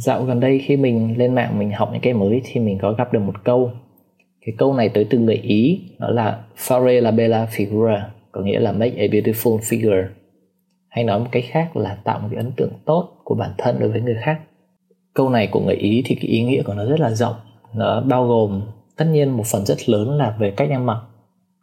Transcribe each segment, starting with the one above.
dạo gần đây khi mình lên mạng mình học những cái mới thì mình có gặp được một câu. Cái câu này tới từ người ý, đó là fare la bella figura có nghĩa là make a beautiful figure hay nói một cách khác là tạo một cái ấn tượng tốt của bản thân đối với người khác câu này của người ý thì cái ý nghĩa của nó rất là rộng. Nó bao gồm tất nhiên một phần rất lớn là về cách ăn mặc.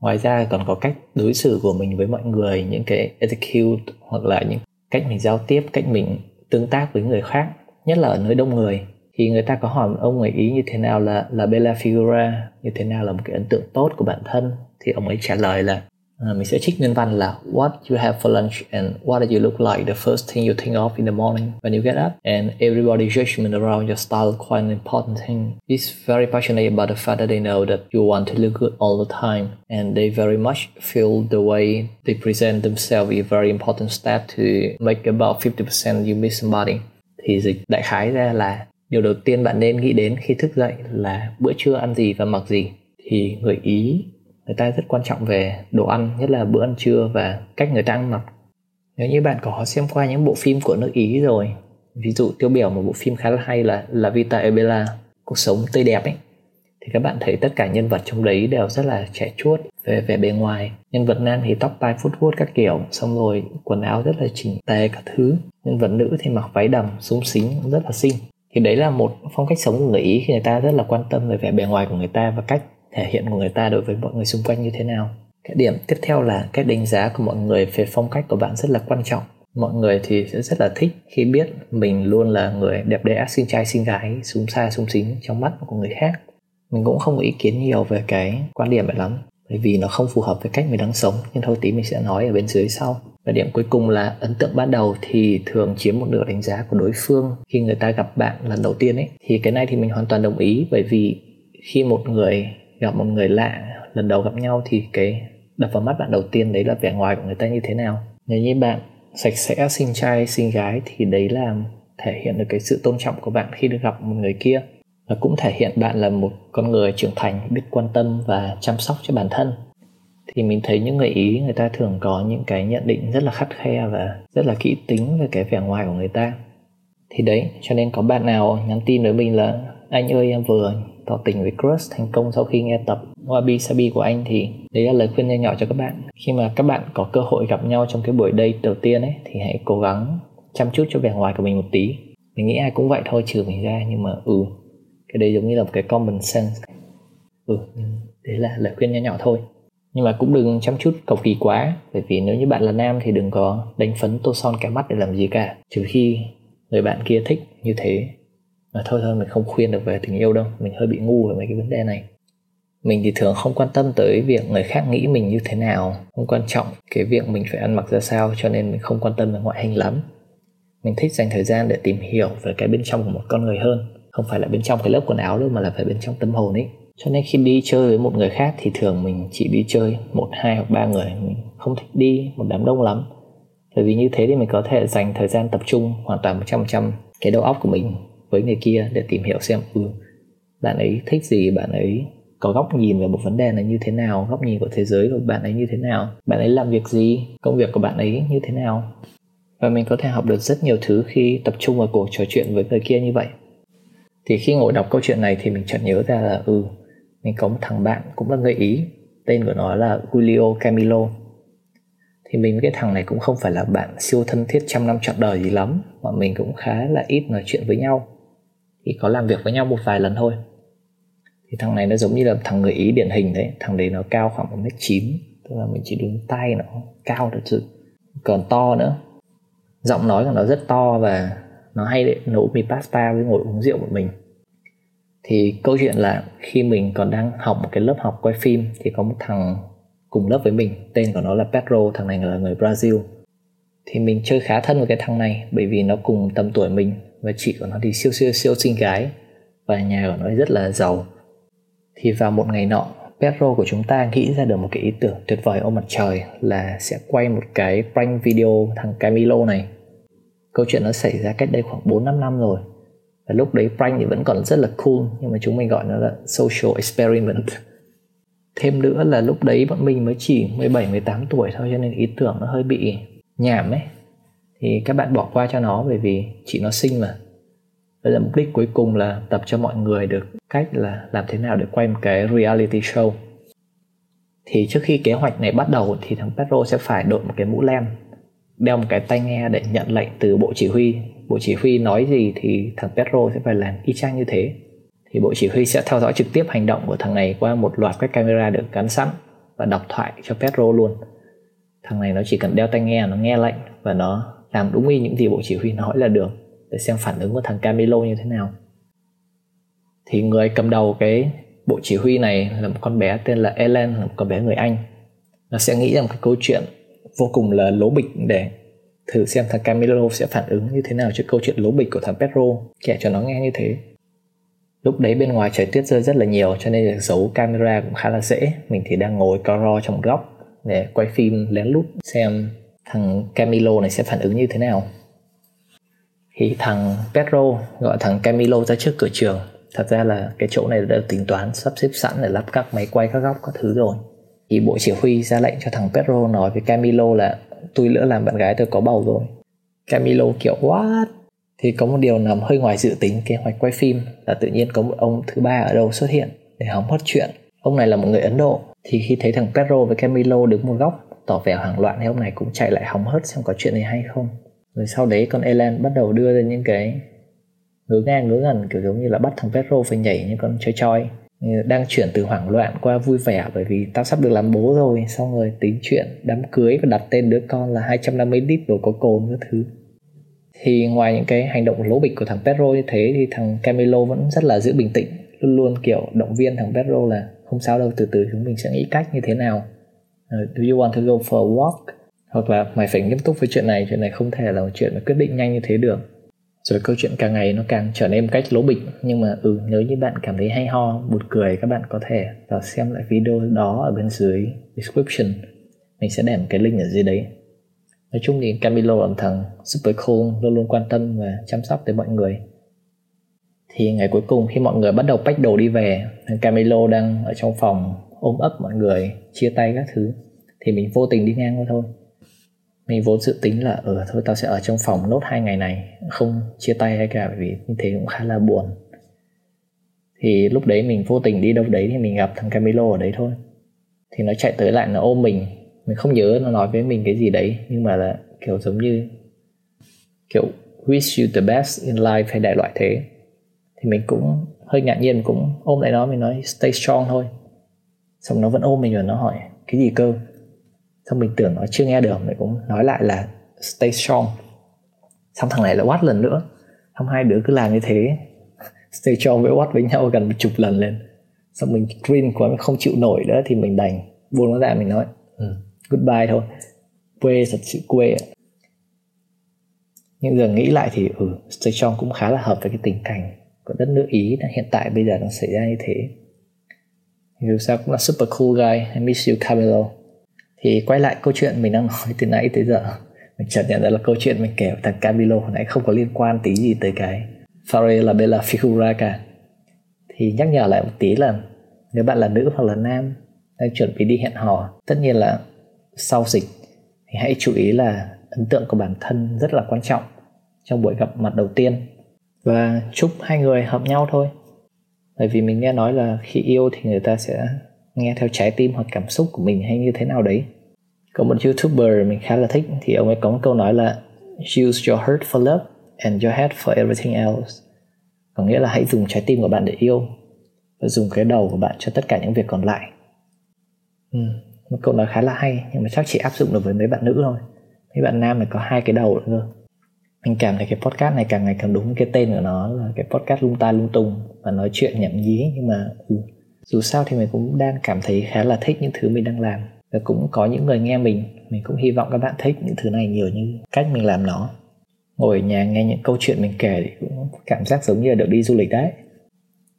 Ngoài ra còn có cách đối xử của mình với mọi người, những cái etiquette hoặc là những cách mình giao tiếp, cách mình tương tác với người khác. Nhất là ở nơi đông người thì người ta có hỏi ông người ý như thế nào là là bella figura như thế nào là một cái ấn tượng tốt của bản thân thì ông ấy trả lời là À, mình sẽ trích nguyên văn là What you have for lunch and what do you look like the first thing you think of in the morning when you get up and everybody's judgment around your style quite an important thing. He's very passionate about the fact that they know that you want to look good all the time and they very much feel the way they present themselves is a very important step to make about 50% you miss somebody. Thì dịch đại khái ra là điều đầu tiên bạn nên nghĩ đến khi thức dậy là bữa trưa ăn gì và mặc gì. Thì người Ý người ta rất quan trọng về đồ ăn, nhất là bữa ăn trưa và cách người ta ăn mặc. Nếu như bạn có xem qua những bộ phim của nước Ý rồi, ví dụ tiêu biểu một bộ phim khá là hay là La Vita e Bella cuộc sống tươi đẹp ấy thì các bạn thấy tất cả nhân vật trong đấy đều rất là trẻ chuốt, về vẻ bề ngoài. Nhân vật nam thì tóc tai phút vuốt các kiểu, xong rồi quần áo rất là chỉnh tề các thứ. Nhân vật nữ thì mặc váy đầm, súng xính, rất là xinh. Thì đấy là một phong cách sống của người ý khi người ta rất là quan tâm về vẻ bề ngoài của người ta và cách thể hiện của người ta đối với mọi người xung quanh như thế nào. Cái điểm tiếp theo là cái đánh giá của mọi người về phong cách của bạn rất là quan trọng. Mọi người thì sẽ rất là thích khi biết mình luôn là người đẹp đẽ, xinh trai, xinh gái, súng xa, súng xính trong mắt của người khác mình cũng không có ý kiến nhiều về cái quan điểm này lắm. Bởi vì nó không phù hợp với cách mình đang sống. Nhưng thôi tí mình sẽ nói ở bên dưới sau. Và điểm cuối cùng là ấn tượng ban đầu thì thường chiếm một nửa đánh giá của đối phương khi người ta gặp bạn lần đầu tiên ấy. Thì cái này thì mình hoàn toàn đồng ý. Bởi vì khi một người gặp một người lạ lần đầu gặp nhau thì cái đập vào mắt bạn đầu tiên đấy là vẻ ngoài của người ta như thế nào. Nếu như bạn sạch sẽ, xinh trai, xinh gái thì đấy là thể hiện được cái sự tôn trọng của bạn khi được gặp một người kia và cũng thể hiện bạn là một con người trưởng thành, biết quan tâm và chăm sóc cho bản thân. Thì mình thấy những người ý, người ta thường có những cái nhận định rất là khắt khe và rất là kỹ tính về cái vẻ ngoài của người ta. Thì đấy, cho nên có bạn nào nhắn tin với mình là, anh ơi, em vừa tỏ tình với crush thành công sau khi nghe tập Wabi Sabi của anh, thì đấy là lời khuyên nho nhỏ cho các bạn. Khi mà các bạn có cơ hội gặp nhau trong cái buổi date đầu tiên ấy, thì hãy cố gắng chăm chút cho vẻ ngoài của mình một tí. Mình nghĩ ai cũng vậy thôi, trừ mình ra, nhưng mà ừ cái đấy giống như là một cái common sense. Ừ đấy là lời khuyên nhỏ nhỏ thôi. Nhưng mà cũng đừng chăm chút cầu kỳ quá, bởi vì nếu như bạn là nam thì đừng có đánh phấn tô son cả mắt để làm gì cả. Trừ khi người bạn kia thích như thế. Mà thôi thôi, mình không khuyên được về tình yêu đâu. Mình hơi bị ngu về mấy cái vấn đề này. Mình thì thường không quan tâm tới việc người khác nghĩ mình như thế nào. Không quan trọng cái việc mình phải ăn mặc ra sao, cho nên mình không quan tâm về ngoại hình lắm. Mình thích dành thời gian để tìm hiểu về cái bên trong của một con người hơn không phải là bên trong cái lớp quần áo đâu, mà là phải bên trong tâm hồn ấy. Cho nên khi đi chơi với một người khác thì thường mình chỉ đi chơi một, hai hoặc ba người. Mình không thích đi một đám đông lắm. Bởi vì như thế thì mình có thể dành thời gian tập trung hoàn toàn một trăm trăm cái đầu óc của mình với người kia để tìm hiểu xem ừ bạn ấy thích gì, bạn ấy có góc nhìn về một vấn đề này như thế nào, góc nhìn của thế giới của bạn ấy như thế nào, bạn ấy làm việc gì, công việc của bạn ấy như thế nào. Và mình có thể học được rất nhiều thứ khi tập trung vào cuộc trò chuyện với người kia như vậy thì khi ngồi đọc câu chuyện này thì mình chợt nhớ ra là ừ mình có một thằng bạn cũng là người ý, tên của nó là Julio Camilo. Thì mình cái thằng này cũng không phải là bạn siêu thân thiết trăm năm trọn đời gì lắm, mà mình cũng khá là ít nói chuyện với nhau. Thì có làm việc với nhau một vài lần thôi. Thì thằng này nó giống như là thằng người ý điển hình đấy, thằng đấy nó cao khoảng một mét chín, tức là mình chỉ đứng tay nó cao thật sự. Còn to nữa. Giọng nói của nó rất to và nó hay để nấu mì pasta với ngồi uống rượu một mình. Thì câu chuyện là khi mình còn đang học một cái lớp học quay phim thì có một thằng cùng lớp với mình, tên của nó là Pedro, thằng này là người Brazil. Thì mình chơi khá thân với cái thằng này bởi vì nó cùng tầm tuổi mình và chị của nó thì siêu siêu siêu xinh gái và nhà của nó rất là giàu. Thì vào một ngày nọ, Pedro của chúng ta nghĩ ra được một cái ý tưởng tuyệt vời ôm mặt trời, là sẽ quay một cái prank video thằng Camilo này câu chuyện nó xảy ra cách đây khoảng 4-5 năm rồi. Và lúc đấy prank thì vẫn còn rất là cool, nhưng mà chúng mình gọi nó là social experiment. Thêm nữa là lúc đấy bọn mình mới chỉ 17 18 tuổi thôi, cho nên ý tưởng nó hơi bị nhảm ấy. Thì các bạn bỏ qua cho nó, bởi vì chị nó sinh mà. Bây là mục đích cuối cùng là tập cho mọi người được cách là làm thế nào để quay một cái reality show. Thì trước khi kế hoạch này bắt đầu thì thằng Pedro sẽ phải đội một cái mũ lem đeo một cái tai nghe để nhận lệnh từ bộ chỉ huy. Bộ chỉ huy nói gì thì thằng Pedro sẽ phải làm y chang như thế. Thì bộ chỉ huy sẽ theo dõi trực tiếp hành động của thằng này qua một loạt các camera được gắn sẵn và đọc thoại cho Pedro luôn. Thằng này nó chỉ cần đeo tai nghe, nó nghe lệnh và nó làm đúng y những gì bộ chỉ huy nói là được để xem phản ứng của thằng Camilo như thế nào. Thì người cầm đầu cái bộ chỉ huy này là một con bé tên là Ellen, là một con bé người Anh. Nó sẽ nghĩ rằng cái câu chuyện vô cùng là lố bịch để thử xem thằng Camilo sẽ phản ứng như thế nào trước câu chuyện lố bịch của thằng Pedro. Kể cho nó nghe như thế. Lúc đấy bên ngoài trời tuyết rơi rất là nhiều, cho nên giấu camera cũng khá là dễ. Mình thì đang ngồi co ro trong góc để quay phim lén lút xem thằng Camilo này sẽ phản ứng như thế nào. Thì thằng Pedro gọi thằng Camilo ra trước cửa trường. Thật ra là cái chỗ này đã được tính toán, sắp xếp sẵn để lắp các máy quay các góc các thứ rồi thì bộ chỉ huy ra lệnh cho thằng Pedro nói với Camilo là, tôi lỡ làm bạn gái tôi có bầu rồi. Camilo kiểu, what? Thì có một điều nằm hơi ngoài dự tính kế hoạch quay phim là tự nhiên có một ông thứ ba ở đâu xuất hiện để hóng hớt chuyện. Ông này là một người Ấn Độ. Thì khi thấy thằng Pedro với Camilo đứng một góc, tỏ vẻ hoảng loạn thì ông này cũng chạy lại hóng hớt xem có chuyện này hay không. Rồi sau đấy con Elan bắt đầu đưa ra những cái ngứa ngang ngứa ngẩn, kiểu giống như là bắt thằng Pedro phải nhảy như con chơi choi đang chuyển từ hoảng loạn qua vui vẻ, bởi vì tao sắp được làm bố rồi. Xong rồi tính chuyện đám cưới và đặt tên đứa con là 250 lít đồ có cồn các thứ. Thì ngoài những cái hành động lố bịch của thằng Pedro như thế, thì thằng Camilo vẫn rất là giữ bình tĩnh. Luôn luôn, kiểu, động viên thằng Pedro là không sao đâu, từ từ, chúng mình sẽ nghĩ cách như thế nào. Do you want to go for a walk? Hoặc là mày phải nghiêm túc với chuyện này chuyện này không thể là một chuyện mà quyết định nhanh như thế được rồi câu chuyện càng ngày nó càng trở nên một cách lố bịch. Nhưng mà ừ nếu như bạn cảm thấy hay ho, buồn cười, các bạn có thể vào xem lại video đó ở bên dưới description. Mình sẽ để một cái link ở dưới đấy. Nói chung thì Camilo là một thằng super cool, luôn luôn quan tâm và chăm sóc tới mọi người. Thì ngày cuối cùng khi mọi người bắt đầu bách đồ đi về, Camilo đang ở trong phòng ôm ấp mọi người, chia tay các thứ. Thì mình vô tình đi ngang qua thôi mình vốn dự tính là ở ờ, thôi tao sẽ ở trong phòng nốt hai ngày này không chia tay hay cả bởi vì như thế cũng khá là buồn. Thì lúc đấy mình vô tình đi đâu đấy thì mình gặp thằng Camilo ở đấy thôi. Thì nó chạy tới lại nó ôm mình. Mình không nhớ nó nói với mình cái gì đấy nhưng mà là kiểu giống như kiểu wish you the best in life hay đại loại thế. Thì mình cũng hơi ngạc nhiên cũng ôm lại nó mình nói stay strong thôi. Xong nó vẫn ôm mình rồi nó hỏi cái gì cơ? Xong mình tưởng nó chưa nghe được mình cũng nói lại là stay strong. Xong thằng này lại quát lần nữa. Xong hai đứa cứ làm như thế. Stay strong với quát với nhau gần một chục lần lên. Xong mình green quá mình không chịu nổi nữa thì mình đành buông nó ra mình nói ừ, goodbye thôi. Quê thật sự quê nhưng giờ nghĩ lại thì ừ stay strong cũng khá là hợp với cái tình cảnh của đất nước ý hiện tại bây giờ nó xảy ra như thế. Dù sao cũng là super cool guy. I miss you Camilo thì quay lại câu chuyện mình đang nói từ nãy tới giờ. Mình chợt nhận ra là câu chuyện mình kể thằng Camilo hồi nãy không có liên quan tí gì tới cái Fare là Bella Figura cả. Thì nhắc nhở lại một tí là nếu bạn là nữ hoặc là nam đang chuẩn bị đi hẹn hò, tất nhiên là sau dịch thì hãy chú ý là ấn tượng của bản thân rất là quan trọng trong buổi gặp mặt đầu tiên. Và chúc hai người hợp nhau thôi. Bởi vì mình nghe nói là khi yêu thì người ta sẽ nghe theo trái tim hoặc cảm xúc của mình hay như thế nào đấy. Có một youtuber mình khá là thích thì ông ấy có một câu nói là use your heart for love and your head for everything else. Có nghĩa là hãy dùng trái tim của bạn để yêu và dùng cái đầu của bạn cho tất cả những việc còn lại. Ừ, một câu nói khá là hay nhưng mà chắc chỉ áp dụng được với mấy bạn nữ thôi. Mấy bạn nam này có hai cái đầu nữa cơ. Mình cảm thấy cái podcast này càng ngày càng đúng cái tên của nó là cái podcast lung ta lung tung và nói chuyện nhảm nhí nhưng mà ừ, dù sao thì mình cũng đang cảm thấy khá là thích những thứ mình đang làm. Và cũng có những người nghe mình mình cũng hy vọng các bạn thích những thứ này nhiều như cách mình làm nó. Ngồi ở nhà nghe những câu chuyện mình kể thì cũng cảm giác giống như là được đi du lịch đấy.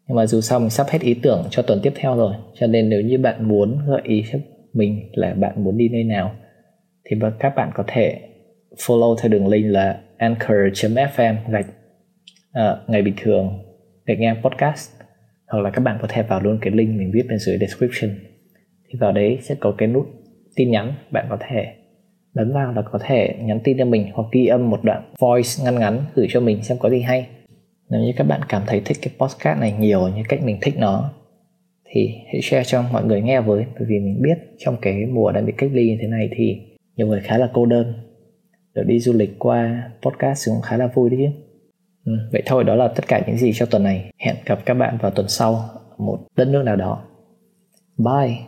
Nhưng mà dù sao mình sắp hết ý tưởng cho tuần tiếp theo rồi cho nên nếu như bạn muốn gợi ý cho mình là bạn muốn đi nơi nào thì vâng, các bạn có thể follow theo đường link là anchor.fm gạch à, ngày bình thường gạch ngang podcast hoặc là các bạn có thể vào luôn cái link mình viết bên dưới description. Thì vào đấy sẽ có cái nút tin nhắn, bạn có thể bấm vào là có thể nhắn tin cho mình hoặc ghi âm một đoạn voice ngắn ngắn gửi cho mình xem có gì hay. Nếu như các bạn cảm thấy thích cái podcast này nhiều như cách mình thích nó, thì hãy share cho mọi người nghe với, bởi vì mình biết trong cái mùa đang bị cách ly như thế này thì nhiều người khá là cô đơn. Được đi du lịch qua podcast cũng khá là vui đấy chứ ừ, vậy thôi đó là tất cả những gì cho tuần này. Hẹn gặp các bạn vào tuần sau một đất nước nào đó. Bye.